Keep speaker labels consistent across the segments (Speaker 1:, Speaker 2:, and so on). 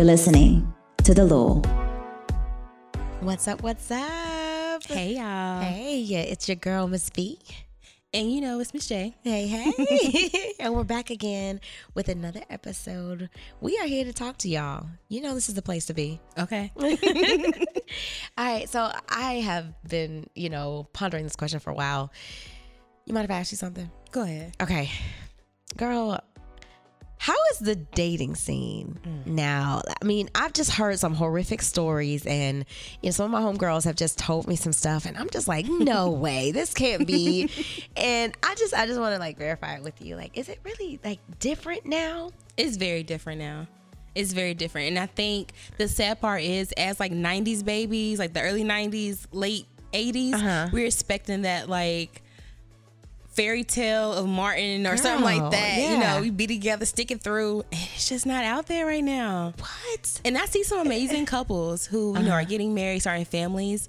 Speaker 1: You're listening to The Law.
Speaker 2: What's up? What's up?
Speaker 3: Hey y'all.
Speaker 2: Hey, yeah, it's your girl, Miss V.
Speaker 3: And you know it's Miss J.
Speaker 2: Hey, hey. and we're back again with another episode. We are here to talk to y'all. You know, this is the place to be.
Speaker 3: Okay.
Speaker 2: All right, so I have been, you know, pondering this question for a while. You mind if I ask you something?
Speaker 3: Go ahead.
Speaker 2: Okay. Girl, how is the dating scene now? I mean, I've just heard some horrific stories, and you know, some of my homegirls have just told me some stuff, and I'm just like, no way, this can't be. and I just, I just want to like verify it with you. Like, is it really like different now?
Speaker 3: It's very different now. It's very different. And I think the sad part is as like 90s babies, like the early 90s, late 80s,
Speaker 2: Uh-huh.
Speaker 3: we're expecting that like fairy tale of Martin or something like that. You know, we be together, stick it through. And it's just not out there right now.
Speaker 2: What?
Speaker 3: And I see some amazing couples who, you know, are getting married, starting families.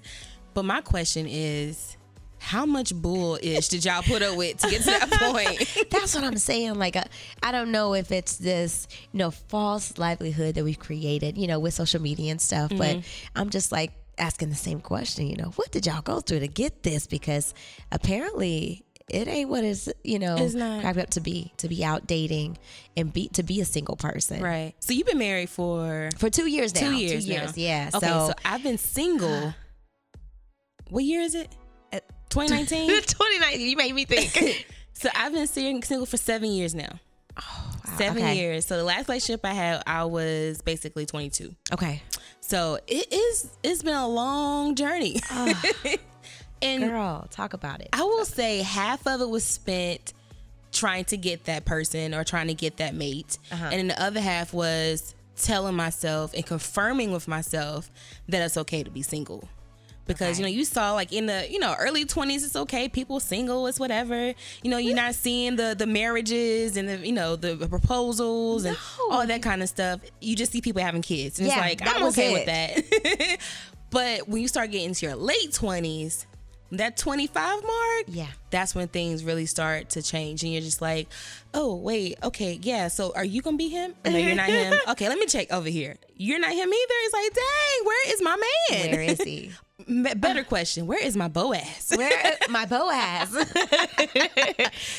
Speaker 3: But my question is, how much bull ish did y'all put up with to get to that point?
Speaker 2: That's what I'm saying. Like, uh, I don't know if it's this, you know, false livelihood that we've created, you know, with social media and stuff, but I'm just like asking the same question, you know, what did y'all go through to get this? Because apparently it ain't what is you know,
Speaker 3: It's not.
Speaker 2: cracked up to be, to be out dating and be, to be a single person.
Speaker 3: right. So you've been married for
Speaker 2: For two years now.
Speaker 3: two years.
Speaker 2: Two years,
Speaker 3: now.
Speaker 2: yeah.
Speaker 3: Okay,
Speaker 2: so,
Speaker 3: so, I've been single. Uh-huh. what year is it? Uh, 2019.
Speaker 2: 2019, you made me think.
Speaker 3: so I've been sing- single for seven years now.
Speaker 2: Wow,
Speaker 3: Seven
Speaker 2: okay.
Speaker 3: years. So the last relationship I had, I was basically 22.
Speaker 2: Okay.
Speaker 3: So it is. It's been a long journey. Ah. and
Speaker 2: Girl, talk about it.
Speaker 3: I will say half of it was spent trying to get that person or trying to get that mate.
Speaker 2: Uh-huh.
Speaker 3: And then the other half was telling myself and confirming with myself that it's okay to be single. Because you know, you saw like in the you know early twenties, it's okay. People single, it's whatever. You know, you're not seeing the the marriages and the you know the proposals and
Speaker 2: No.
Speaker 3: all that kind of stuff. You just see people having kids, and
Speaker 2: Yeah,
Speaker 3: it's like I'm okay
Speaker 2: it.
Speaker 3: with that. but when you start getting into your late twenties, that 25 mark,
Speaker 2: Yeah.
Speaker 3: that's when things really start to change and you're just like oh wait okay yeah so are you gonna be him no you're not him okay let me check over here you're not him either it's like dang where is my man
Speaker 2: Where is he?
Speaker 3: Better question where is my boaz
Speaker 2: Where my Boaz?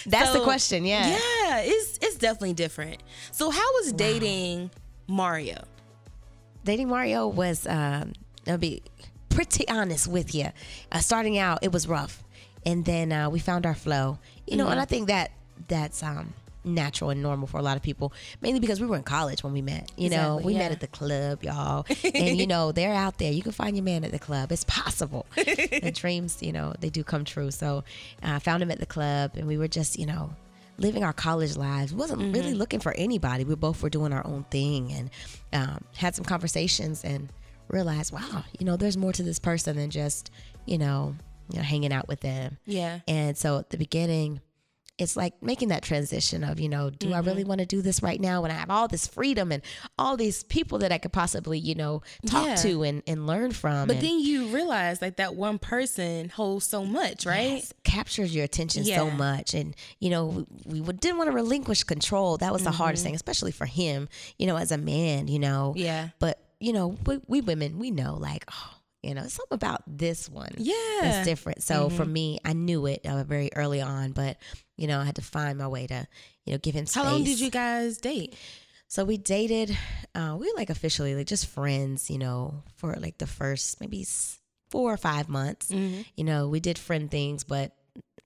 Speaker 2: That's the question. Yeah.
Speaker 3: yeah it's it's definitely different so how was dating mario
Speaker 2: Dating Mario was. Um, I'll be pretty honest with you. Uh, starting out, it was rough, and then uh, we found our flow. You know, and I think that that's um, natural and normal for a lot of people, mainly because we were in college when we met. You know,
Speaker 3: Exactly,
Speaker 2: we met at the club, y'all, and you know they're out there. You can find your man at the club. It's possible. the dreams, you know, they do come true. So uh, I found him at the club, and we were just, you know, living our college lives. wasn't
Speaker 3: Mm-hmm.
Speaker 2: really looking for anybody. We both were doing our own thing, and um, had some conversations, and realized, wow, you know, there's more to this person than just, you know, you know, hanging out with them.
Speaker 3: yeah
Speaker 2: And so at the beginning, it's like making that transition of, you know, do I
Speaker 3: Mm-hmm.
Speaker 2: really want to do this right now when I have all this freedom and all these people that I could possibly, you know, talk
Speaker 3: Yeah.
Speaker 2: to and, and learn from?
Speaker 3: but
Speaker 2: and
Speaker 3: then you realize like that one person holds so much right
Speaker 2: yes, captures your attention so much. And, you know, we, we didn't want to relinquish control. That was the hardest thing, especially for him, you know, as a man, you know.
Speaker 3: Mm-hmm. yeah
Speaker 2: But, you know, we, we women, we know like, oh, you know, something about this one.
Speaker 3: yeah
Speaker 2: that's different. So for
Speaker 3: Mm-hmm.
Speaker 2: me, I knew it uh, very early on, but you know, I had to find my way to, you know, give him space.
Speaker 3: how long did you guys date
Speaker 2: So we dated. Uh, we were like officially like just friends, you know, for like the first maybe four or five months.
Speaker 3: Mm-hmm.
Speaker 2: You know, we did friend things, but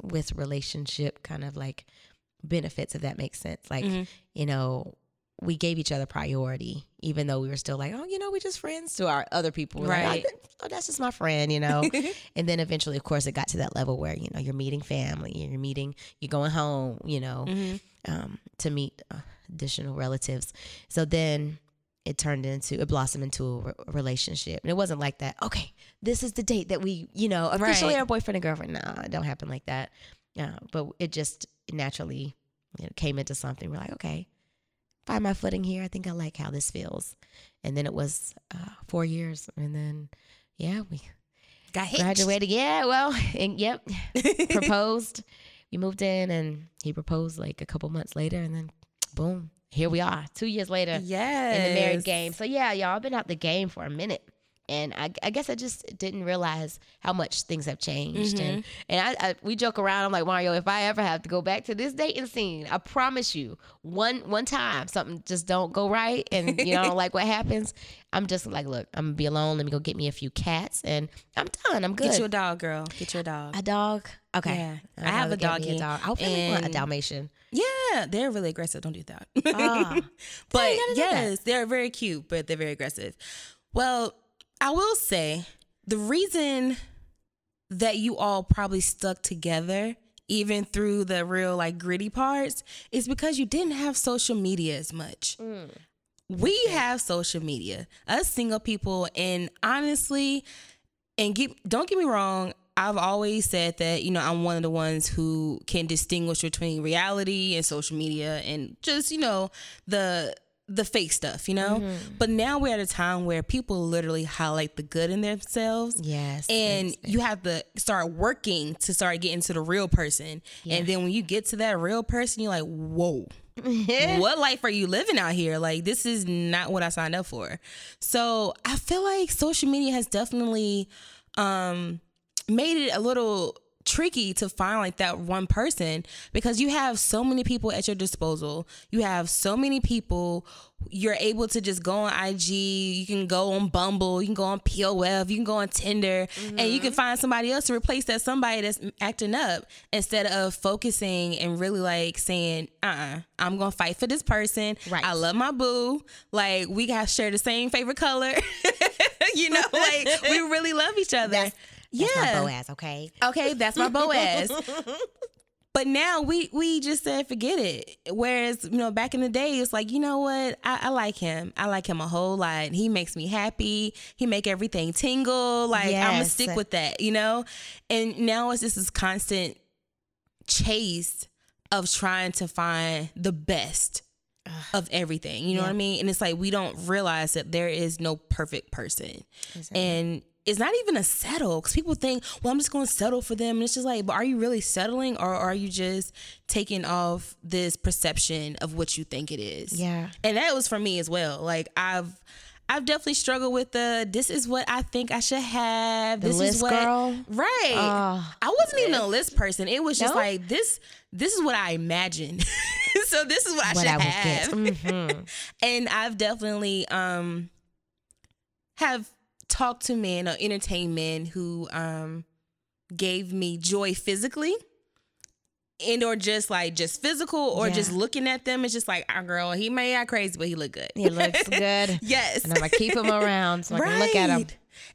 Speaker 2: with relationship kind of like benefits, if that makes sense. Like,
Speaker 3: Mm-hmm.
Speaker 2: you know, we gave each other priority, even though we were still like, oh, you know, we're just friends to our other people. We're like,
Speaker 3: Right.
Speaker 2: oh, oh, that's just my friend, you know. and then eventually, of course, it got to that level where you know you're meeting family, you're meeting, you're going home, you know,
Speaker 3: Mm-hmm.
Speaker 2: um, to meet uh, additional relatives. So then it turned into it blossomed into a, re- a relationship, and it wasn't like that. Okay, this is the date that we, you know, officially
Speaker 3: Right.
Speaker 2: are boyfriend and girlfriend. No, it don't happen like that. Uh, but it just naturally you know, came into something. We're like, okay, find my footing here. I think I like how this feels. And then it was uh, four years, and then yeah, we
Speaker 3: Got hitched.
Speaker 2: graduated. Yeah, well, and yep, proposed. We moved in, and he proposed like a couple months later, and then boom, here we are, two years later
Speaker 3: Yes.
Speaker 2: in the married game. So yeah, y'all I've been out the game for a minute. And I, I guess I just didn't realize how much things have changed. And and I, I we joke around. I'm like Mario, if I ever have to go back to this dating scene, I promise you, one one time something just don't go right, and you know like what happens. I'm just like, look, I'm gonna be alone. Let me go get me a few cats, and I'm done. I'm good.
Speaker 3: Get you a dog, girl. Get you a dog.
Speaker 2: a dog. Okay,
Speaker 3: Yeah.
Speaker 2: I'll
Speaker 3: I have a
Speaker 2: me
Speaker 3: doggy,
Speaker 2: dog. I really want a Dalmatian.
Speaker 3: Yeah, they're really aggressive. Don't do that.
Speaker 2: Ah.
Speaker 3: but yes, they're very cute, but they're very aggressive. Well, I will say the reason that you all probably stuck together even through the real like gritty parts is because you didn't have social media as much. Mm. We have social media. Us single people and honestly and get don't get me wrong, I've always said that, you know, I'm one of the ones who can distinguish between reality and social media and just, you know, the the fake stuff, you know? But now we're at a time where people literally highlight the good in themselves.
Speaker 2: Yes,
Speaker 3: And
Speaker 2: yes,
Speaker 3: you have to start working to start getting to the real person. And then when you get to that real person, you're like, whoa. what life are you living out here? Like, this is not what I signed up for. So I feel like social media has definitely um, made it a little tricky to find like that one person because you have so many people at your disposal. You have so many people. You're able to just go on IG. You can go on Bumble. You can go on POF. You can go on Tinder, and you can find somebody else to replace that somebody that's acting up instead of focusing and really like saying, "Uh, uh-uh, I'm gonna fight for this person.
Speaker 2: Right.
Speaker 3: I love my boo. Like we got share the same favorite color. you know, like we really love each other.
Speaker 2: That's-. That's my Boaz, okay?
Speaker 3: Okay, that's my Boaz. but now we we just said forget it. Whereas you know back in the day, it's like you know what I, I like him. I like him a whole lot. He makes me happy. He make everything tingle. Like I'm gonna stick with that. You know. And now it's just this constant chase of trying to find the best of everything. You know what I mean? And it's like we don't realize that there is no perfect person. And it's not even a settle because people think, well, I'm just going to settle for them. And it's just like, but are you really settling or are you just taking off this perception of what you think it is?
Speaker 2: Yeah.
Speaker 3: And that was for me as well. Like I've, I've definitely struggled with the this is what I think I should have.
Speaker 2: The
Speaker 3: this
Speaker 2: list
Speaker 3: is what
Speaker 2: girl?
Speaker 3: right.
Speaker 2: Oh.
Speaker 3: I wasn't even a list person. It was just
Speaker 2: No?
Speaker 3: like this. This is what I imagine. so this is what I
Speaker 2: What
Speaker 3: should
Speaker 2: I
Speaker 3: have.
Speaker 2: Mhm.
Speaker 3: and I've definitely um have talked to men or entertained men who um gave me joy physically and or just like just physical or
Speaker 2: Yeah.
Speaker 3: just looking at them it's just like our girl he may act crazy but he look good
Speaker 2: He looks good.
Speaker 3: yes
Speaker 2: And I'm gonna keep him around so I can look at him.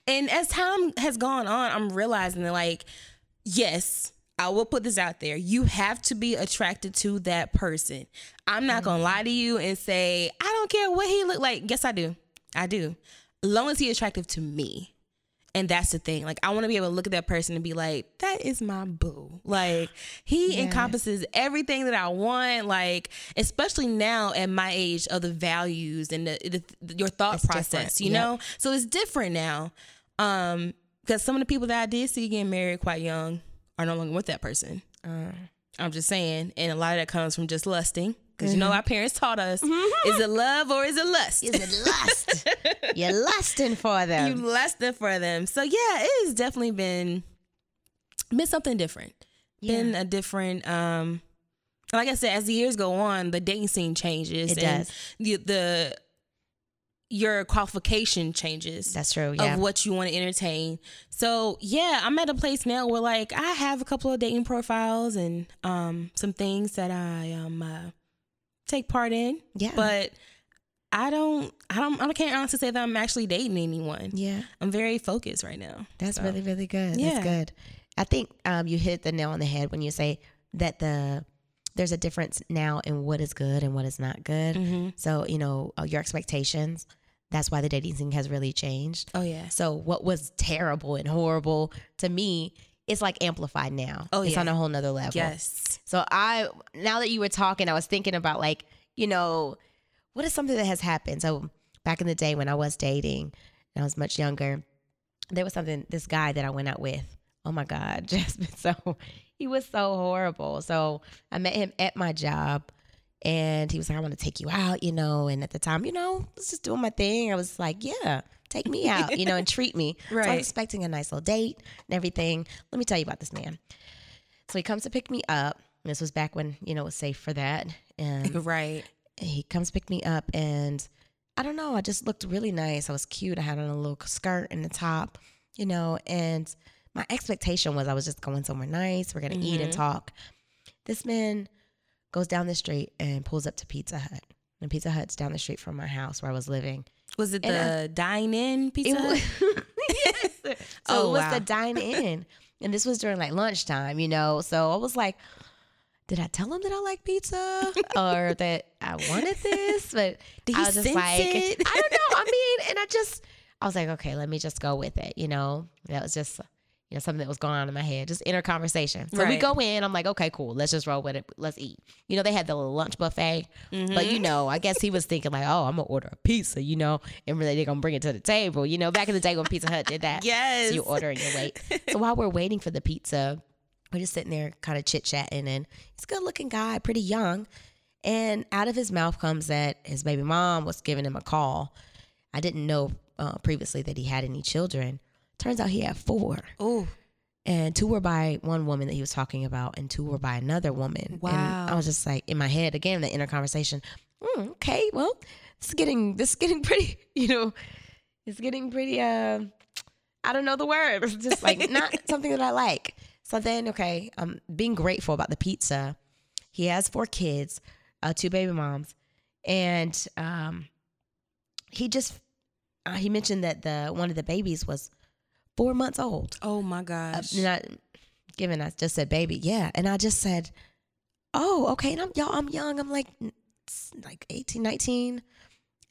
Speaker 3: And as time has gone on, I'm realizing that, like, yes, I will put this out there. You have to be attracted to that person. I'm not gonna lie to you and say I don't care what he look like. Yes, I do. I do. Long as he's attractive to me. And that's the thing. Like, I want to be able to look at that person and be like, that is my boo. Like, he
Speaker 2: Yes.
Speaker 3: encompasses everything that I want. Like, especially now at my age of the values and the, the your thought
Speaker 2: It's
Speaker 3: process,
Speaker 2: different.
Speaker 3: you
Speaker 2: Yep.
Speaker 3: know? So it's different now. Um, because some of the people that I did see getting married quite young are no longer with that person.
Speaker 2: Uh.
Speaker 3: I'm just saying. And a lot of that comes from just lusting. Because you
Speaker 2: Mm-hmm.
Speaker 3: know our parents taught us, is it love or is it lust?
Speaker 2: Is it lust? You're lusting for them.
Speaker 3: you lusting for them. So yeah, it has definitely been been something different. Been a different um like I said, as the years go on, the dating scene changes.
Speaker 2: It
Speaker 3: and
Speaker 2: does.
Speaker 3: The, the your qualification changes.
Speaker 2: That's true. Yeah.
Speaker 3: Of what you want to entertain. So yeah, I'm at a place now where like I have a couple of dating profiles and um some things that I um uh, take part in.
Speaker 2: Yeah.
Speaker 3: But I don't I don't I can't honestly say that I'm actually dating anyone.
Speaker 2: yeah.
Speaker 3: I'm very focused right now.
Speaker 2: That's
Speaker 3: So,
Speaker 2: really, really good.
Speaker 3: Yeah.
Speaker 2: That's good. I think um, you hit the nail on the head when you say that the there's a difference now in what is good and what is not good.
Speaker 3: Mm-hmm.
Speaker 2: So you know uh, your expectations. That's why the dating scene has really changed.
Speaker 3: Oh yeah.
Speaker 2: So what was terrible and horrible to me, it's like amplified now.
Speaker 3: Oh,
Speaker 2: it's
Speaker 3: yeah.
Speaker 2: on a whole nother level.
Speaker 3: Yes.
Speaker 2: So I now that you were talking, I was thinking about like, you know, what is something that has happened? So back in the day when I was dating and I was much younger, there was something this guy that I went out with. Oh my God, Jasmine. So he was so horrible. So I met him at my job And he was like, I want to take you out, you know. And at the time, you know, I was just doing my thing. I was like, yeah, take me out, you know, and treat me. So I
Speaker 3: Right.
Speaker 2: was expecting a nice little date and everything. Let me tell you about this man. So he comes to pick me up. This was back when, you know, it was safe for that. And
Speaker 3: Right.
Speaker 2: he comes pick me up and I don't know, I just looked really nice. I was cute. I had on a little skirt and the top, you know, and my expectation was I was just going somewhere nice. We're gonna eat and mm-hmm. talk. This man goes down the street and pulls up to Pizza Hut. And Pizza Hut's down the street from my house where I was living.
Speaker 3: Was it the dine in pizza?
Speaker 2: was, yes. So
Speaker 3: Oh,
Speaker 2: it was
Speaker 3: wow.
Speaker 2: the dine in. And this was during like lunchtime, you know. So I was like, did I tell him that I like pizza or that I wanted this? But
Speaker 3: Did
Speaker 2: I was just like,
Speaker 3: it?
Speaker 2: I don't know. I mean, and I just, I was like, okay, let me just go with it. You know, that was just, you know, something that was going on in my head, just inner conversation. So we go in. I'm like, okay, cool. Let's just roll with it. Let's eat. You know, they had the little lunch buffet, but
Speaker 3: Mm-hmm.
Speaker 2: you know, I guess he was thinking like, oh, I'm gonna order a pizza. You know, and really they're gonna bring it to the table. You know, back in the day when Pizza Hut did that.
Speaker 3: Yes.
Speaker 2: So you order and you wait. so while we're waiting for the pizza, we're just sitting there kind of chit chatting, and he's a good looking guy, pretty young. And out of his mouth comes that his baby mom was giving him a call. I didn't know uh, previously that he had any children. Turns out he had four,
Speaker 3: Oh,
Speaker 2: and two were by one woman that he was talking about, and two were by another woman. And
Speaker 3: Wow.
Speaker 2: I was just like in my head again, the inner conversation. "Hmm, okay, well, this is getting this is getting pretty. You know, it's getting pretty. Uh, I don't know the word. It's just like not something that I like. So then, okay, I'm being grateful about the pizza. He has four kids, uh, two baby moms, and um, he just uh, he mentioned that the one of the babies was four months old.
Speaker 3: oh my
Speaker 2: Uh,
Speaker 3: gosh.
Speaker 2: and I, given I just said baby, yeah, and I just said, oh, okay, and I'm y'all, I'm young, I'm like like 18, 19.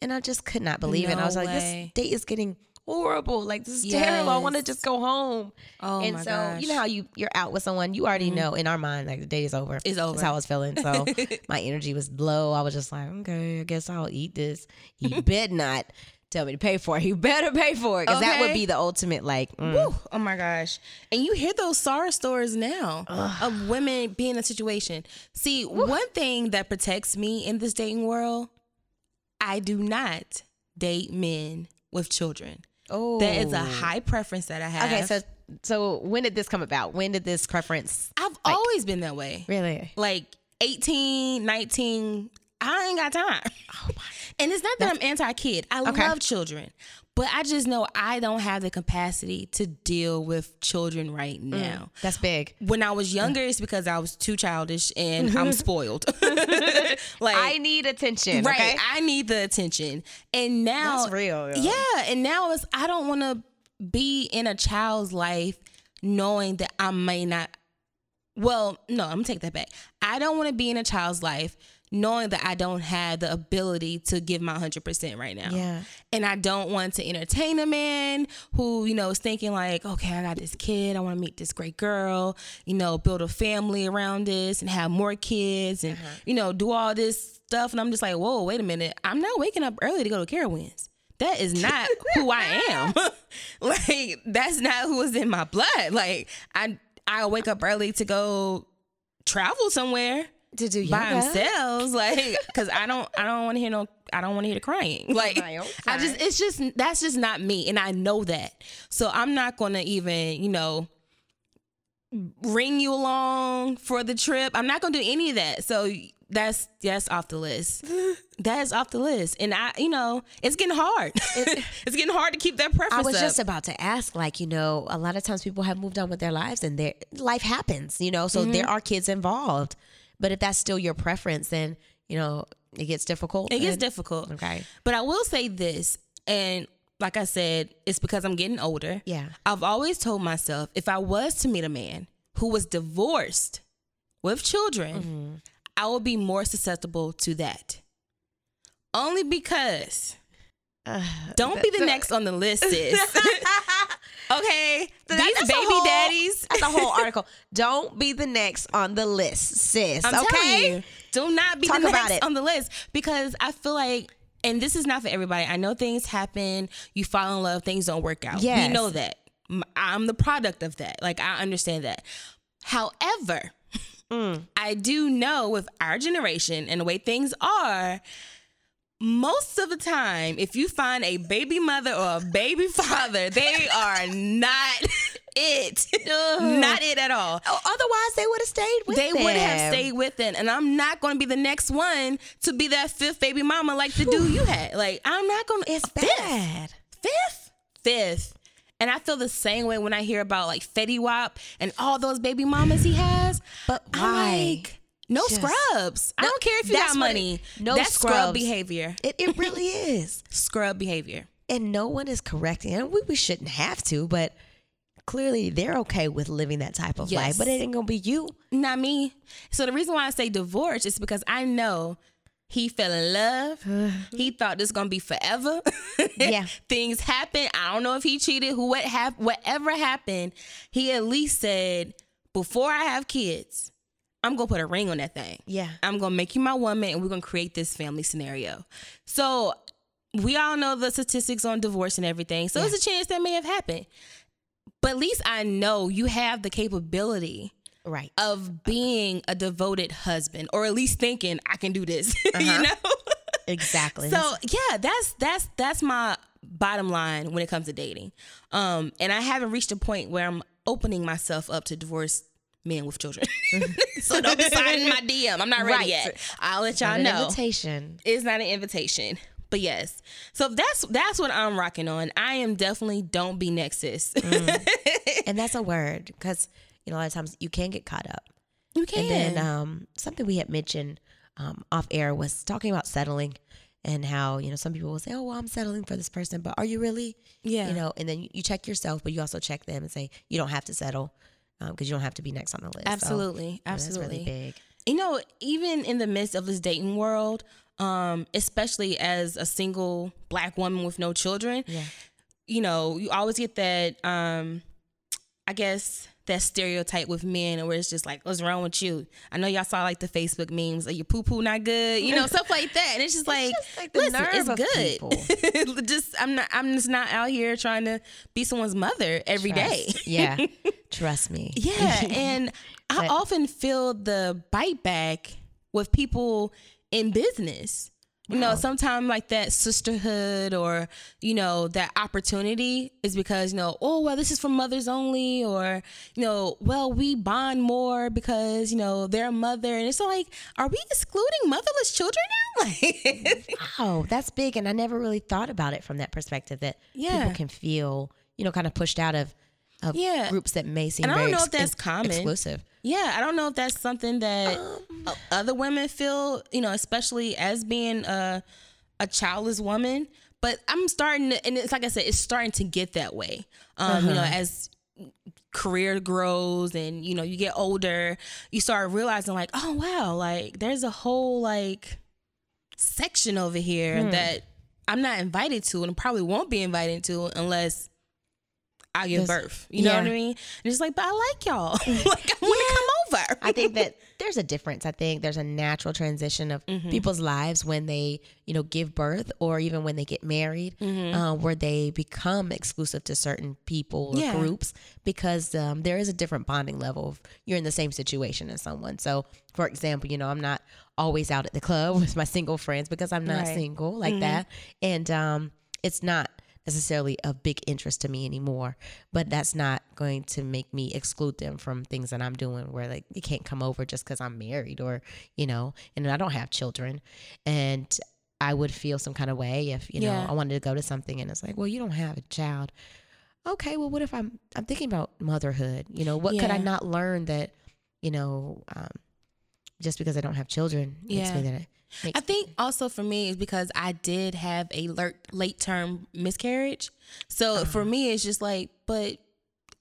Speaker 2: and I just could not believe it. And I
Speaker 3: No
Speaker 2: was like, this date is getting horrible. Like this is terrible. I want to just go home.
Speaker 3: oh
Speaker 2: and
Speaker 3: my
Speaker 2: so
Speaker 3: gosh.
Speaker 2: you know how you you're out with someone, you already
Speaker 3: Mhm.
Speaker 2: know in our mind like the day is over.
Speaker 3: It's over.
Speaker 2: That's how I was feeling. So my energy was low. I was just like, okay, I guess I'll eat this. You bet not tell me to pay for it. He better pay for it because that would be the ultimate like. mm.
Speaker 3: Woo, oh my gosh. And you hear those sorrow stories now of women being in a situation. See, one thing that protects me in this dating world, I do not date men with children.
Speaker 2: Oh,
Speaker 3: That is a high preference that I have.
Speaker 2: Okay, so so when did this come about? When did this preference?
Speaker 3: I've always been that way.
Speaker 2: Really?
Speaker 3: Like 18, 19, I ain't got time.
Speaker 2: Oh.
Speaker 3: And it's not that I'm anti kid. I
Speaker 2: Okay.
Speaker 3: love children. But I just know I don't have the capacity to deal with children right mm, now.
Speaker 2: That's big.
Speaker 3: when I was younger, it's because I was too childish and I'm spoiled. like
Speaker 2: I need attention.
Speaker 3: right,
Speaker 2: Okay?
Speaker 3: I need the attention. And now,
Speaker 2: That's real, yo.
Speaker 3: yeah. And now it's I don't want to be in a child's life knowing that I may not. Well, no, I'm gonna take that back. I don't want to be in a child's life knowing that I don't have the ability to give my 100% right now.
Speaker 2: Yeah.
Speaker 3: And I don't want to entertain a man who, you know, is thinking like, okay, I got this kid. I want to meet this great girl, you know, build a family around this and have more kids and, uh-huh. you know, do all this stuff. And I'm just like, whoa, wait a minute. I'm not waking up early to go to Carowinds. That is not who I am. like, that's not who is in my blood. Like, I, I wake up early to go travel somewhere
Speaker 2: To do
Speaker 3: by themselves like because i don't i don't want to hear no i don't want to hear the crying like i just it's just that's just not me and i know that so i'm not gonna even you know ring you along for the trip i'm not gonna do any of that so that's that's off the list that is off the list and i you know it's getting hard it's getting hard to keep that preference.
Speaker 2: I was
Speaker 3: up.
Speaker 2: just about to ask, like, you know, a lot of times people have moved on with their lives and their life happens, you know, so
Speaker 3: Mm-hmm.
Speaker 2: there are kids involved. But if that's still your preference, then, you know, it gets difficult.
Speaker 3: It gets
Speaker 2: and-
Speaker 3: difficult.
Speaker 2: Okay.
Speaker 3: But I will say this, and like I said, it's because I'm getting older.
Speaker 2: Yeah.
Speaker 3: I've always told myself if I was to meet a man who was divorced with children,
Speaker 2: Mm-hmm.
Speaker 3: I would be more susceptible to that. Only because don't be the next on the list, sis. okay, these
Speaker 2: That's
Speaker 3: baby
Speaker 2: whole-
Speaker 3: daddies.
Speaker 2: That's a whole article. Don't be the next on the list, sis.
Speaker 3: I'm
Speaker 2: okay.
Speaker 3: do not be
Speaker 2: Talk
Speaker 3: the next
Speaker 2: it.
Speaker 3: on the list because I feel like, and this is not for everybody. I know things happen. You fall in love, things don't work out.
Speaker 2: Yes.
Speaker 3: We know that. I'm the product of that. Like I understand that. However, mm. I do know with our generation and the way things are, most of the time, if you find a baby mother or a baby father, they are not it. not it at all.
Speaker 2: Oh, otherwise, they would have stayed with
Speaker 3: They would have stayed with it. And I'm not going to be the next one to be that fifth baby mama like the dude you had. Like, I'm not going to.
Speaker 2: It's bad.
Speaker 3: Fifth? Fifth. And I feel the same way when I hear about like Fetty Wap and all those baby mamas he has.
Speaker 2: But
Speaker 3: I'm
Speaker 2: why?
Speaker 3: like, no scrubs. I don't care if you got
Speaker 2: what it-
Speaker 3: money.
Speaker 2: no
Speaker 3: That's scrub behavior.
Speaker 2: It, it really is.
Speaker 3: Scrub behavior.
Speaker 2: And no one is correcting it. We, we shouldn't have to, but clearly they're okay with living that type of life. But it ain't going to be you.
Speaker 3: Not me. So the reason why I say divorce is because I know he fell in love. he thought this gonna be forever.
Speaker 2: Yeah.
Speaker 3: Things happen. I don't know if he cheated. Who what hap- whatever happened, he at least said, before I have kids, I'm gonna put a ring on that thing.
Speaker 2: Yeah.
Speaker 3: I'm gonna make you my woman and we're gonna create this family scenario. So we all know the statistics on divorce and everything. So it's a chance that may have happened. But at least I know you have the capability
Speaker 2: Right.
Speaker 3: of being a devoted husband, or at least thinking I can do this. you
Speaker 2: Uh-huh.
Speaker 3: know.
Speaker 2: Exactly.
Speaker 3: so yeah, that's that's that's my bottom line when it comes to dating. Um, and I haven't reached a point where I'm opening myself up to divorce men with children. so don't be in my DM. I'm not ready
Speaker 2: Right.
Speaker 3: yet. I'll let y'all
Speaker 2: Not an
Speaker 3: know.
Speaker 2: invitation.
Speaker 3: It's not an invitation. But yes. So that's that's what I'm rocking on. I am definitely don't be nexus.
Speaker 2: and that's a word because, you know, a lot of times you can get caught up.
Speaker 3: you can.
Speaker 2: And then um, something we had mentioned um, off air was talking about settling and how, you know, some people will say, oh, well, I'm settling for this person, but are you really?
Speaker 3: Yeah.
Speaker 2: You know, and then you check yourself, but you also check them and say, you don't have to settle because you don't have to be next on the list. So,
Speaker 3: Absolutely.
Speaker 2: you know,
Speaker 3: Absolutely.
Speaker 2: really big.
Speaker 3: you know, even in the midst of this dating world, um, especially as a single black woman with no children,
Speaker 2: Yeah.
Speaker 3: you know, you always get that, um, I guess, that stereotype with men and where it's just like, what's wrong with you? I know y'all saw like the Facebook memes, like your poo poo not good, you know, stuff like that. And it's just like,
Speaker 2: just like the
Speaker 3: listen, it's good. just I'm not I'm just not out here trying to be someone's mother every day.
Speaker 2: Trust. Yeah. Trust me.
Speaker 3: Yeah, and I often feel the bite back with people in business. You know, sometimes like that sisterhood or, you know, that opportunity is because, you know, oh, well, this is for mothers only, or, you know, well, we bond more because, you know, they're a mother. And it's like, are we excluding motherless children now? Like,
Speaker 2: Wow, that's big. And I never really thought about it from that perspective that
Speaker 3: Yeah.
Speaker 2: people can feel, you know, kind of pushed out of, of
Speaker 3: Yeah.
Speaker 2: groups that may seem
Speaker 3: And I don't know if that's common.
Speaker 2: exclusive.
Speaker 3: Yeah, I don't know if that's something that o- other women feel, you know, especially as being a a childless woman. But I'm starting to, and it's like I said, it's starting to get that way. Um, You know, uh-huh. as career grows and you know you get older, you start realizing like, oh wow, like there's a whole like section over here hmm. that I'm not invited to, and probably won't be invited to unless. I give birth. You know
Speaker 2: Yeah.
Speaker 3: what I mean? And it's like, but I like y'all. like I want to come over.
Speaker 2: I think that there's a difference. I think there's a natural transition of
Speaker 3: Mm-hmm.
Speaker 2: people's lives when they, you know, give birth or even when they get married,
Speaker 3: Mm-hmm.
Speaker 2: uh, where they become exclusive to certain people or
Speaker 3: Yeah.
Speaker 2: groups because um, there is a different bonding level. If you're in the same situation as someone. So, for example, you know, I'm not always out at the club with my single friends because I'm not
Speaker 3: Right. Mm-hmm.
Speaker 2: single like that, and um, it's not necessarily of big interest to me anymore but that's not going to make me exclude them from things that i'm doing where like you can't come over just because i'm married or you know and i don't have children. And i would feel some kind of way if you know
Speaker 3: Yeah.
Speaker 2: i wanted to go to something and it's like well you don't have a child. Okay well what if i'm i'm thinking about motherhood? You know what could i not learn that you know um, just because i don't have children makes
Speaker 3: Yeah.
Speaker 2: me that makes
Speaker 3: I think also for me is because I did have a late, late term miscarriage. So uh-huh. for me, it's just like, but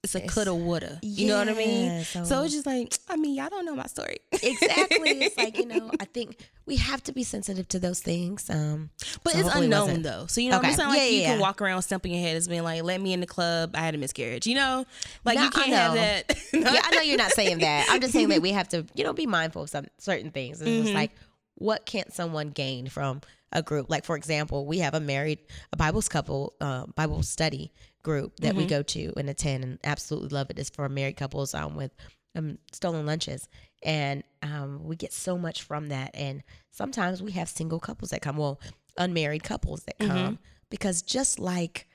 Speaker 3: it's a coulda, woulda. You know what I mean? So,
Speaker 2: so-
Speaker 3: it's just like, I mean, y'all don't know my story.
Speaker 2: exactly it's like you know i think we have to be sensitive to those things um
Speaker 3: But
Speaker 2: so
Speaker 3: it's
Speaker 2: hopefully it
Speaker 3: unknown though. So you know,
Speaker 2: Okay.
Speaker 3: it's not like
Speaker 2: Yeah,
Speaker 3: you
Speaker 2: yeah,
Speaker 3: can walk around stumping your head as being like, "Let me in the club. I had a miscarriage." You know, like
Speaker 2: No,
Speaker 3: you can't have that.
Speaker 2: yeah, I know you're not saying that. I'm just saying that we have to, you know, be mindful of some certain things. It's
Speaker 3: Mm-hmm.
Speaker 2: just like, what can't someone gain from a group? Like, for example, we have a married, a Bible's couple, uh, Bible study group that
Speaker 3: Mm-hmm.
Speaker 2: we go to and attend, and absolutely love it. It's for married couples um, with um, stolen lunches, and um, we get so much from that. And sometimes we have single couples that come, well, unmarried couples that come, because just like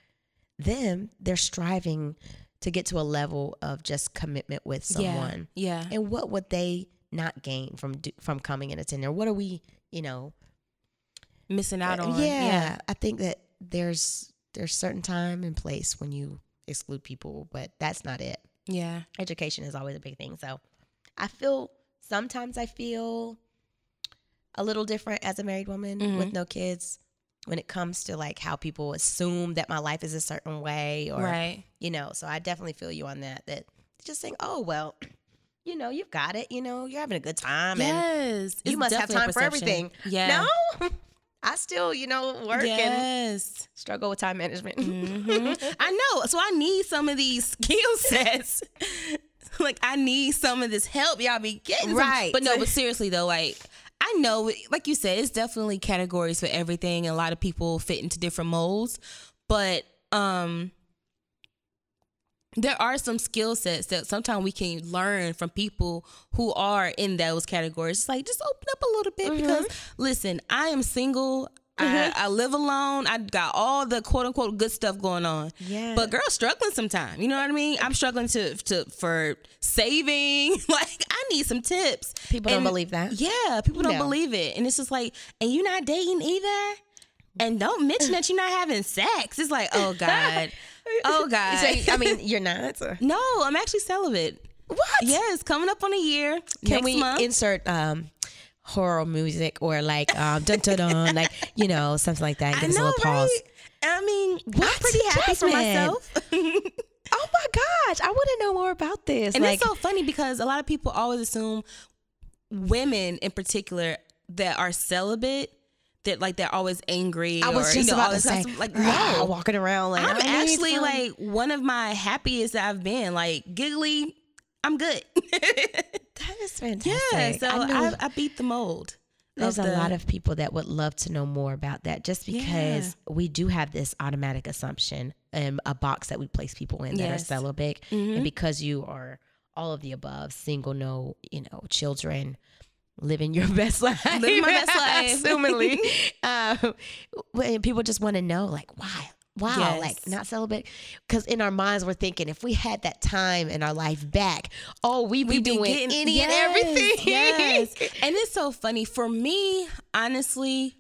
Speaker 2: them, they're striving to get to a level of just commitment with someone.
Speaker 3: Yeah. yeah.
Speaker 2: And what would they not gain from from coming and attending? Or what are we, you know,
Speaker 3: Missing out on.
Speaker 2: Uh, yeah, I think that there's there's certain time and place when you exclude people, but that's not it.
Speaker 3: Yeah.
Speaker 2: Education is always a big thing. So I feel sometimes I feel a little different as a married woman with no kids when it comes to like how people assume that my life is a certain way or
Speaker 3: Right.
Speaker 2: you know so i definitely feel you on that that just saying oh well you know you've got it you know you're having a good time and
Speaker 3: Yes.
Speaker 2: you
Speaker 3: It's
Speaker 2: must have time for everything
Speaker 3: Yeah.
Speaker 2: no i still you know work and struggle with time management
Speaker 3: Mhm. I know. So I need some of these skill sets. like I need some of this help y'all be getting. some-
Speaker 2: Right.
Speaker 3: But no, but seriously though, like I know, like you said, it's definitely categories for everything. And a lot of people fit into different molds. But um there are some skill sets that sometimes we can learn from people who are in those categories. It's like just open up a little bit
Speaker 2: Mm-hmm.
Speaker 3: because listen, I am single. I, I live alone. I got all the quote unquote good stuff going on.
Speaker 2: Yeah.
Speaker 3: But girl, struggling sometimes. You know what I mean? I'm struggling to to for saving. like I need some tips.
Speaker 2: People don't believe that.
Speaker 3: Yeah, people don't
Speaker 2: No.
Speaker 3: believe it, and it's just like, and you're not dating either. And don't mention that you're not having sex. It's like, oh god, oh god.
Speaker 2: So, i mean you're not or-
Speaker 3: no, I'm actually celibate.
Speaker 2: what
Speaker 3: Yes, coming up on a year.
Speaker 2: can we
Speaker 3: month.
Speaker 2: insert um horror music or like um dun dun dun like you know something like that
Speaker 3: I
Speaker 2: give us a little pause
Speaker 3: right? I mean,
Speaker 2: What?
Speaker 3: I'm pretty happy for myself.
Speaker 2: oh my gosh i want to know more about this
Speaker 3: And
Speaker 2: like
Speaker 3: it's so funny because a lot of people always assume women in particular that are celibate that like they're always angry.
Speaker 2: I was
Speaker 3: or,
Speaker 2: just
Speaker 3: you know,
Speaker 2: about to say,
Speaker 3: like no,
Speaker 2: walking around like
Speaker 3: I'm actually like one of my happiest that I've been. Like giggly, I'm good.
Speaker 2: that is fantastic.
Speaker 3: yeah, so
Speaker 2: I
Speaker 3: I, I, beat the mold.
Speaker 2: there's a lot of people that would love to know more about that, just because we do have this automatic assumption, um, a box that we place people in that are
Speaker 3: Yes. Mm-hmm.
Speaker 2: celibate, and because you are all of the above, single, no, you know, children. Living your best life,
Speaker 3: Living my best life.
Speaker 2: assumingly. um, when people just want to know, like, why, wow,
Speaker 3: Yes.
Speaker 2: like not celibate, because in our minds we're thinking if we had that time in our life back, oh, we'd be
Speaker 3: We be
Speaker 2: doing
Speaker 3: getting-
Speaker 2: any
Speaker 3: yes,
Speaker 2: and everything.
Speaker 3: Yes. And it's so funny for me, honestly,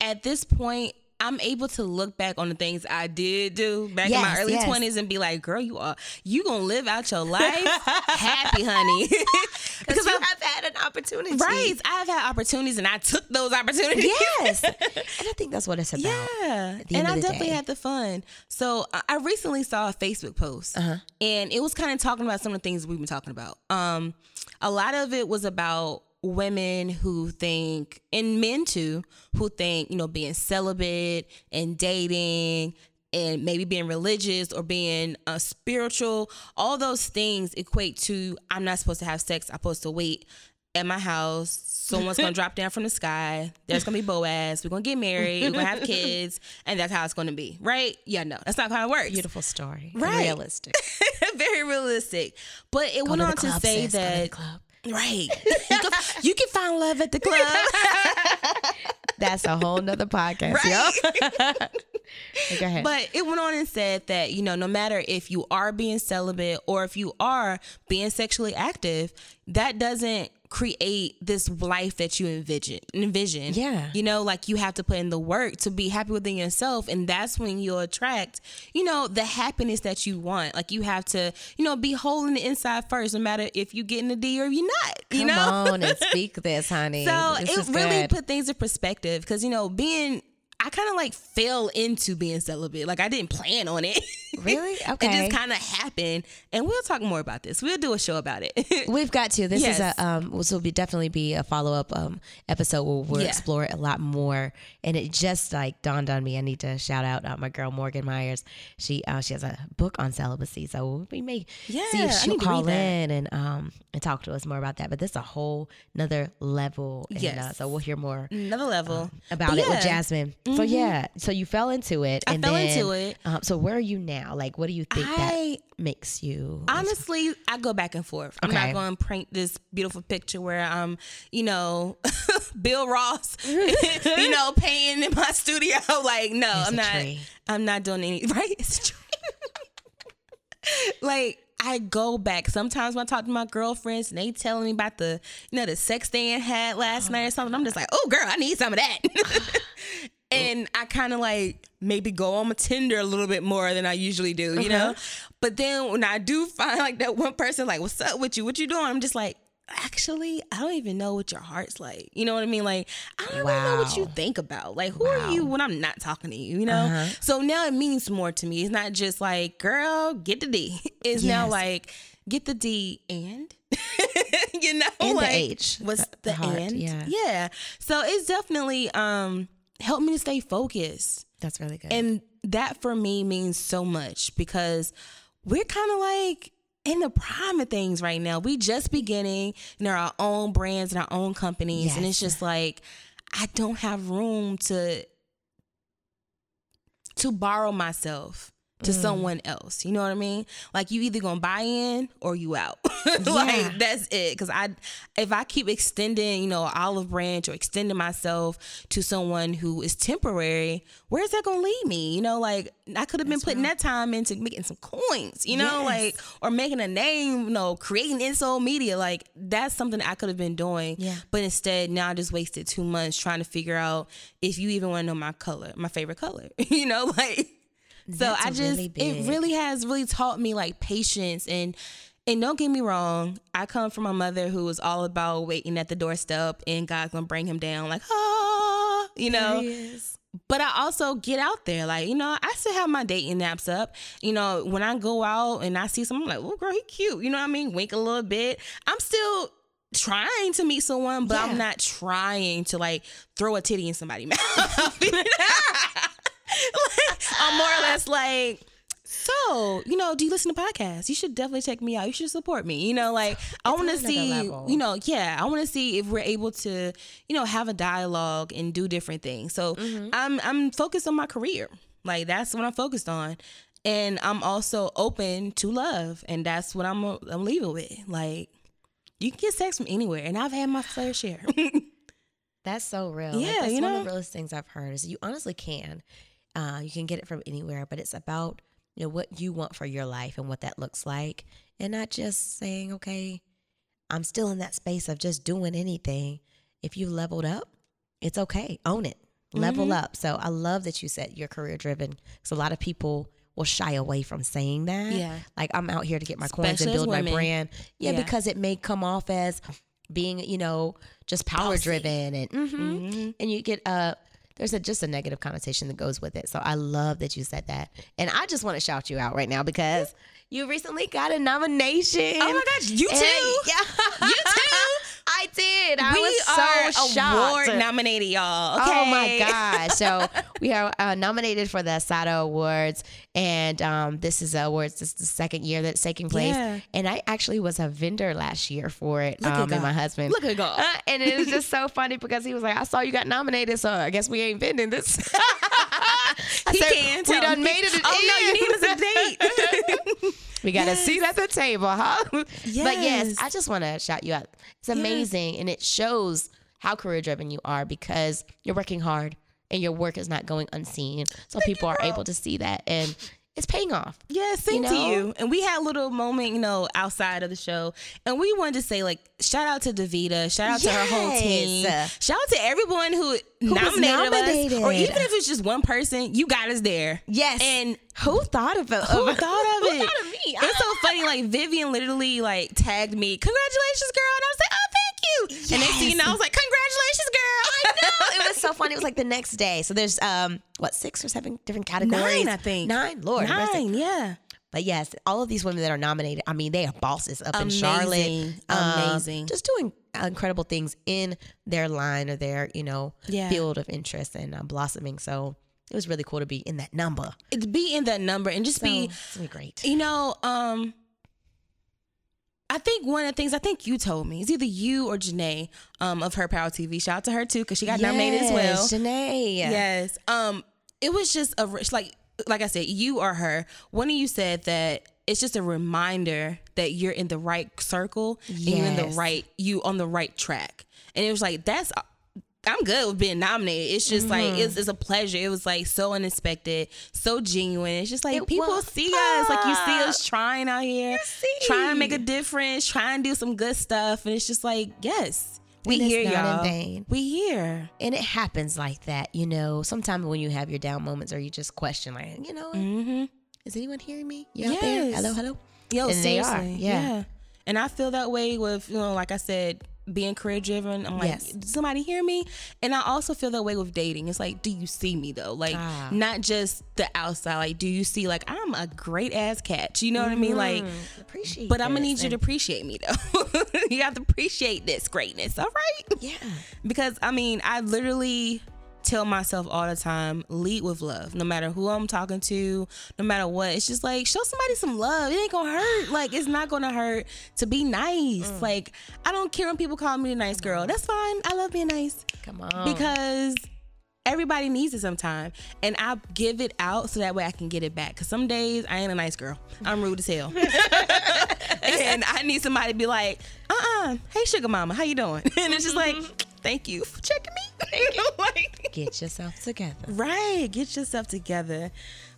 Speaker 3: at this point, I'm able to look back on the things I did do back in my
Speaker 2: Yes,
Speaker 3: early
Speaker 2: yes.
Speaker 3: 20s and be like, girl, you are you gonna live out your life happy, honey.
Speaker 2: because you
Speaker 3: I-
Speaker 2: have had an opportunity,
Speaker 3: right. I've had opportunities and I took those opportunities.
Speaker 2: Yes, and I think that's what it's about.
Speaker 3: Yeah, and I definitely
Speaker 2: day.
Speaker 3: had the fun. So I- I recently saw a Facebook post,
Speaker 2: Uh-huh.
Speaker 3: and it was kind of talking about some of the things we've been talking about. Um, a lot of it was about women who think, and men too, who think you know being celibate and dating. And maybe being religious or being uh, spiritual, all those things equate to I'm not supposed to have sex. I'm supposed to wait at my house. Someone's gonna drop down from the sky. There's gonna be Boaz. We're gonna get married. We're gonna have kids, and that's how it's gonna be, right? Yeah, no, that's not how it works.
Speaker 2: Beautiful story,
Speaker 3: Right.
Speaker 2: realistic.
Speaker 3: Very realistic. But it
Speaker 2: Go
Speaker 3: went on to
Speaker 2: club,
Speaker 3: say
Speaker 2: sis. Go to the
Speaker 3: that. Right? You can, you can find love at the club.
Speaker 2: That's a whole nother podcast. Go ahead.
Speaker 3: But it went on and said that, you know, no matter if you are being celibate or if you are being sexually active, that doesn't create this life that you envision envision.
Speaker 2: Yeah.
Speaker 3: You know, like you have to put in the work to be happy within yourself. And that's when you'll attract, you know, the happiness that you want. Like you have to, you know, be whole in the inside first, no matter if you get in the D or you're not. You
Speaker 2: Come
Speaker 3: know?
Speaker 2: on and speak this, honey.
Speaker 3: So
Speaker 2: This
Speaker 3: it really
Speaker 2: good.
Speaker 3: put things in perspective because you know being. I kind of like fell into being celibate. Like I didn't plan on it.
Speaker 2: Really? Okay.
Speaker 3: it just kind of happened, and we'll talk more about this. We'll do a show about it.
Speaker 2: We've got to. This is a um. This will be definitely be a follow up um episode where we'll
Speaker 3: Yeah.
Speaker 2: explore it a lot more. And it just like dawned on me. I need to shout out uh, my girl Morgan Myers. She uh, she has a book on celibacy, so we may
Speaker 3: yeah,
Speaker 2: see
Speaker 3: if
Speaker 2: she'll call in and um and talk to us more about that. But this is a whole another level. And, uh,
Speaker 3: Yes.
Speaker 2: so we'll hear more
Speaker 3: Another level
Speaker 2: about
Speaker 3: But
Speaker 2: it with
Speaker 3: yeah.
Speaker 2: Jasmine. So yeah, so you fell into it.
Speaker 3: I
Speaker 2: and
Speaker 3: fell
Speaker 2: then,
Speaker 3: into it.
Speaker 2: Um, so where are you now? Like, what do you think that makes you?
Speaker 3: honestly, I go back and forth. I'm not going to paint this beautiful picture where I'm, you know, Bob Ross, you know, painting in my studio. Like, no, I'm not.
Speaker 2: tree.
Speaker 3: I'm not doing any. Right? It's like I go back. Sometimes when I talk to my girlfriends and they telling me about the, you know, the sex they had last oh night or something, I'm just like, oh girl, I need some of that. And I kind of like maybe go on my Tinder a little bit more than I usually do, you know. But then when I do find like that one person, like, what's up with you? What you doing? I'm just like. Actually, I don't even know what your heart's like. You know what I mean? Like, I don't really know what you think about. Like, who are you when I'm not talking to you? You know? So now it means more to me. It's not just like, girl, get the D. It's now like, get the D and, you know,
Speaker 2: And the
Speaker 3: like,
Speaker 2: H,
Speaker 3: What's
Speaker 2: the-
Speaker 3: the,
Speaker 2: the heart,
Speaker 3: and?
Speaker 2: yeah.
Speaker 3: Yeah. So it's definitely um helped me to stay focused.
Speaker 2: That's really good.
Speaker 3: And that for me means so much because we're kind of like in the prime of things right now. We just beginning, you know, our own brands and our own companies. And it's just like I don't have room to to borrow myself to
Speaker 2: Mm.
Speaker 3: someone else. You know what I mean? Like you either gonna buy in or you out.
Speaker 2: Yeah.
Speaker 3: like that's it. Cause I if I keep extending, you know, olive branch or extending myself to someone who is temporary, where's that gonna lead me? You know, like I could have been putting that time into making some coins, you know,
Speaker 2: Yes.
Speaker 3: like or making a name, you know, creating insole media. Like that's something I could have been doing.
Speaker 2: Yeah.
Speaker 3: But instead now I just wasted two months trying to figure out if you even want to know my color, my favorite color. you know, like so
Speaker 2: That's
Speaker 3: I just
Speaker 2: really
Speaker 3: it really has really taught me like patience and and don't get me wrong, I come from a mother who was all about waiting at the doorstep and God's gonna bring him down like ah you know. But I also get out there, like you know, I still have my dating apps up. You know, when I go out and I see someone I'm like, oh girl, he cute. You know what I mean? Wink a little bit. I'm still trying to meet someone, but
Speaker 2: Yeah.
Speaker 3: I'm not trying to like throw a titty in somebody's mouth. Like, I'm more or less like, so, you know, do you listen to podcasts? You should definitely check me out. You should support me. You know, like I want to see,
Speaker 2: level.
Speaker 3: you know, yeah, I want to see if we're able to, you know, have a dialogue and do different things. So
Speaker 2: Mm-hmm.
Speaker 3: I'm I'm focused on my career. Like that's what I'm focused on. And I'm also open to love, and that's what I'm I'm leaving with. Like you can get sex from anywhere, and I've had my fair share.
Speaker 2: That's so real. Like,
Speaker 3: Yeah,
Speaker 2: that's
Speaker 3: you
Speaker 2: one of
Speaker 3: know?
Speaker 2: the realest things I've heard is you honestly can. Uh, you can get it from anywhere, but it's about you know what you want for your life and what that looks like, and not just saying, okay, I'm still in that space of just doing anything. If you leveled up, it's okay. Own it. Level
Speaker 3: Mm-hmm.
Speaker 2: up. So I love that you said you're career driven because a lot of people will shy away from saying that.
Speaker 3: Yeah.
Speaker 2: Like I'm out here to get my coins and build my brand. Yeah,
Speaker 3: Yeah.
Speaker 2: because it may come off as being, you know, just power driven and mhm. and you get uh there's a just a negative connotation that goes with it. So I love that you said that. And I just want to shout you out right now because you recently got a nomination.
Speaker 3: Oh my gosh, you
Speaker 2: And-
Speaker 3: too?
Speaker 2: Yeah.
Speaker 3: You too?
Speaker 2: I did. I
Speaker 3: we
Speaker 2: was
Speaker 3: are
Speaker 2: so shocked.
Speaker 3: award nominated, y'all. Okay.
Speaker 2: Oh my gosh. So we are uh, nominated for the Sato Awards. And um, this is awards. This is the second year that's taking place.
Speaker 3: Yeah.
Speaker 2: And I actually was a vendor last year for it.
Speaker 3: Look at
Speaker 2: um, and my husband.
Speaker 3: Look at God.
Speaker 2: Uh, and it was just so funny because he was like, I saw you got nominated. So I guess we ain't vending this.
Speaker 3: He
Speaker 2: said,
Speaker 3: can
Speaker 2: We done made it.
Speaker 3: Oh no, you need us a date.
Speaker 2: We got a seat at the table, huh? Yes. But yes,
Speaker 3: Yes.
Speaker 2: I just want to shout you out. It's amazing. And it shows how career driven you are because you're working hard and your work is not going unseen. So people are able to see that and it's paying off.
Speaker 3: Yeah, same
Speaker 2: You
Speaker 3: to you. And we had a little moment, you know, outside of the show. And we wanted to say, like, shout out to Davita, shout out to her whole team. Shout out to everyone who,
Speaker 2: was
Speaker 3: nominated,
Speaker 2: nominated.
Speaker 3: us. Or even if it's just one person, you got us there.
Speaker 2: Yes.
Speaker 3: And
Speaker 2: Who thought of it?
Speaker 3: who thought of
Speaker 2: Who
Speaker 3: it?
Speaker 2: thought of me?
Speaker 3: It's so funny. Like Vivian literally like tagged me, "Congratulations, girl!" And I was like, "Oh, you." And next thing you know, I was like, "Congratulations, girl!"
Speaker 2: I know. It was so funny. It was like the next day. So there's um what six or seven different categories.
Speaker 3: Nine, I think.
Speaker 2: Nine. Lord.
Speaker 3: Nine, yeah.
Speaker 2: But yes, all of these women that are nominated, I mean, they are bosses up in Charlotte. um,
Speaker 3: Amazing.
Speaker 2: just doing incredible things in their line or their, you know,
Speaker 3: Yeah.
Speaker 2: field of interest and uh, blossoming. So it was really cool to be in that number.
Speaker 3: To be in that number and just
Speaker 2: So
Speaker 3: be
Speaker 2: be great.
Speaker 3: you know, um, I think one of the things I think you told me is either you or Janae um, of Her Power TV. Shout out to her too because she got nominated as well.
Speaker 2: Yes, Janae.
Speaker 3: Yes. Um, it was just a like like I said, you or her. One of you said that it's just a reminder that you're in the right circle and you're in the right you on the right track. And it was like that's I'm good with being nominated. It's just like it's, it's a pleasure. It was like so unexpected, so genuine. It's just like
Speaker 2: It
Speaker 3: people see us, like you see us trying out here,
Speaker 2: see.
Speaker 3: trying to make a difference, trying to do some good stuff, and it's just like yes, we
Speaker 2: And
Speaker 3: hear
Speaker 2: not in
Speaker 3: y'all.
Speaker 2: vain.
Speaker 3: We hear,
Speaker 2: And it happens like that, you know. Sometimes when you have your down moments or you just question, like, you know,
Speaker 3: Mm-hmm.
Speaker 2: is anyone hearing me? You out there? Hello, hello.
Speaker 3: Yo,
Speaker 2: And they are,
Speaker 3: seriously,
Speaker 2: yeah.
Speaker 3: And I feel that way with you know, like I said, being career driven. I'm like,
Speaker 2: Yes.
Speaker 3: does somebody hear me? And I also feel that way with dating. It's like, do you see me though? Like,
Speaker 2: Ah.
Speaker 3: not just the outside. Like, do you see like I'm a great ass catch? You know what I mean? Like,
Speaker 2: Appreciate
Speaker 3: but I'm gonna need you to appreciate me though. you have to appreciate this greatness. All right.
Speaker 2: Yeah.
Speaker 3: because I mean, I literally tell myself all the time, lead with love. No matter who I'm talking to, no matter what. It's just like show somebody some love. It ain't gonna hurt. Like it's not gonna hurt to be nice. Mm. Like I don't care when people call me a nice girl. That's fine. I love being nice
Speaker 2: Come on.
Speaker 3: because everybody needs it sometime and i give it out so that way i can get it back because some days i ain't a nice girl i'm rude as hell and i need somebody to be like uh-uh hey sugar mama how you doing and it's just like mm-hmm. Thank you for checking me. Like,
Speaker 2: get yourself together.
Speaker 3: right. Get yourself together.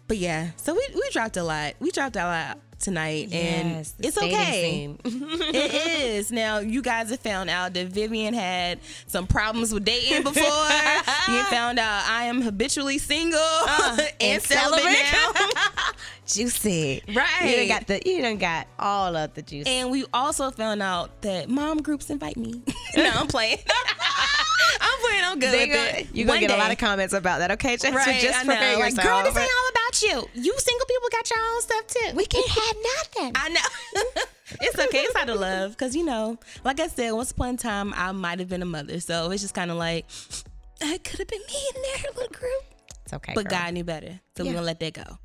Speaker 3: But yeah so we, we dropped a lot. We dropped a lot tonight and
Speaker 2: Yes, the
Speaker 3: it's okay it is. Now you guys have found out that Vivian had some problems with dating before. you found out I am habitually single and,
Speaker 2: Uh, and
Speaker 3: celibate
Speaker 2: celibate.
Speaker 3: now.
Speaker 2: Juicy.
Speaker 3: Right.
Speaker 2: You got the you done got all of the juice.
Speaker 3: and we also found out that mom groups invite me. no, I'm playing. I'm playing. I'm good
Speaker 2: They
Speaker 3: with
Speaker 2: gonna-
Speaker 3: it.
Speaker 2: You're gonna
Speaker 3: One
Speaker 2: get a lot of comments about that, okay? Just,
Speaker 3: Right,
Speaker 2: just for yourself.
Speaker 3: Like, girl, this ain't all about you. You single people got your own stuff too.
Speaker 2: we can't have nothing.
Speaker 3: I know. it's okay. It's out of love. Because, you know, like I said, once upon a time, I might have been a mother. So it's just kind of like, it could have been me in there, little group.
Speaker 2: It's okay.
Speaker 3: But
Speaker 2: girl.
Speaker 3: God knew better. So
Speaker 2: Yeah.
Speaker 3: we're going to let that go.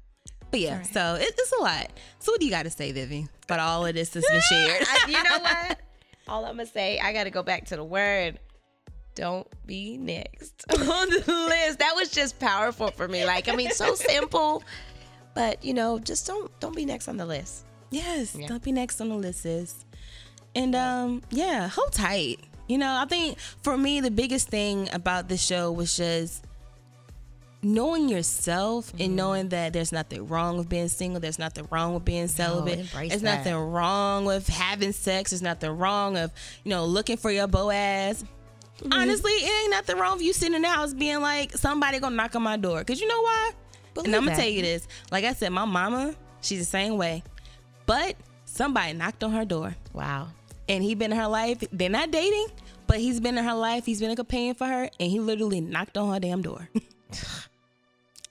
Speaker 3: But yeah, so it, it's a lot. So what do you got to say, Vivi, But all of this that's been shared?
Speaker 2: You know what? All I'm gonna say, I gotta go back to the word. Don't be next on the list. That was just powerful for me. Like, I mean, so simple, but you know, just don't don't be next on the list.
Speaker 3: Yes,
Speaker 2: Yeah.
Speaker 3: don't be next on the list, sis. And um, yeah, hold tight. You know, I think for me the biggest thing about the show was just knowing yourself
Speaker 2: Mm-hmm.
Speaker 3: and knowing that there's nothing wrong with being single. There's nothing wrong with being celibate.
Speaker 2: embrace
Speaker 3: there's
Speaker 2: that.
Speaker 3: nothing wrong with having sex. There's nothing wrong of you know looking for your Boaz.
Speaker 2: Mm-hmm.
Speaker 3: Honestly, it ain't nothing wrong with you sitting in the house being like somebody gonna knock on my door. Cause you know why?
Speaker 2: Believe
Speaker 3: and I'm gonna
Speaker 2: that.
Speaker 3: tell you this. Like I said, my mama, she's the same way. But somebody knocked on her door
Speaker 2: Wow.
Speaker 3: and he been in her life. They're not dating, but he's been in her life. He's been a companion for her, and he literally knocked on her damn door.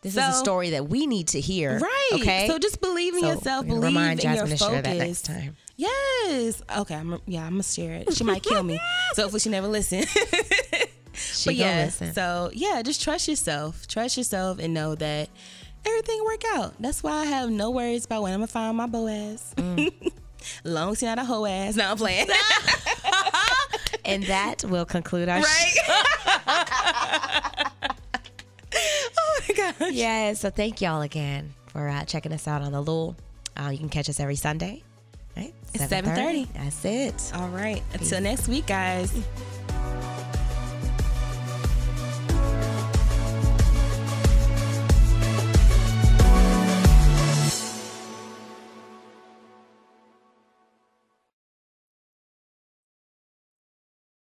Speaker 2: This is a story that we need to hear.
Speaker 3: right.
Speaker 2: Okay.
Speaker 3: So just believe in
Speaker 2: So
Speaker 3: yourself. Believe
Speaker 2: remind
Speaker 3: in your
Speaker 2: Jasmine to
Speaker 3: focus.
Speaker 2: share that next time.
Speaker 3: Yes. Okay. I'm, yeah, I'm gonna share it. She might kill me. So hopefully she never listen.
Speaker 2: She
Speaker 3: but yeah.
Speaker 2: listen.
Speaker 3: So yeah, just trust yourself. Trust yourself and know that everything will work out. That's why I have no worries about when I'm gonna find my Boaz.
Speaker 2: Mm.
Speaker 3: Long as you're not a hoe ass. No, I'm playing.
Speaker 2: and that will conclude our show.
Speaker 3: right? oh my gosh.
Speaker 2: Yeah, so thank y'all again for uh, checking us out on the Lul. Uh, you can catch us every Sunday. Right?
Speaker 3: It's 7:30.
Speaker 2: That's it.
Speaker 3: All right. Until next week, guys.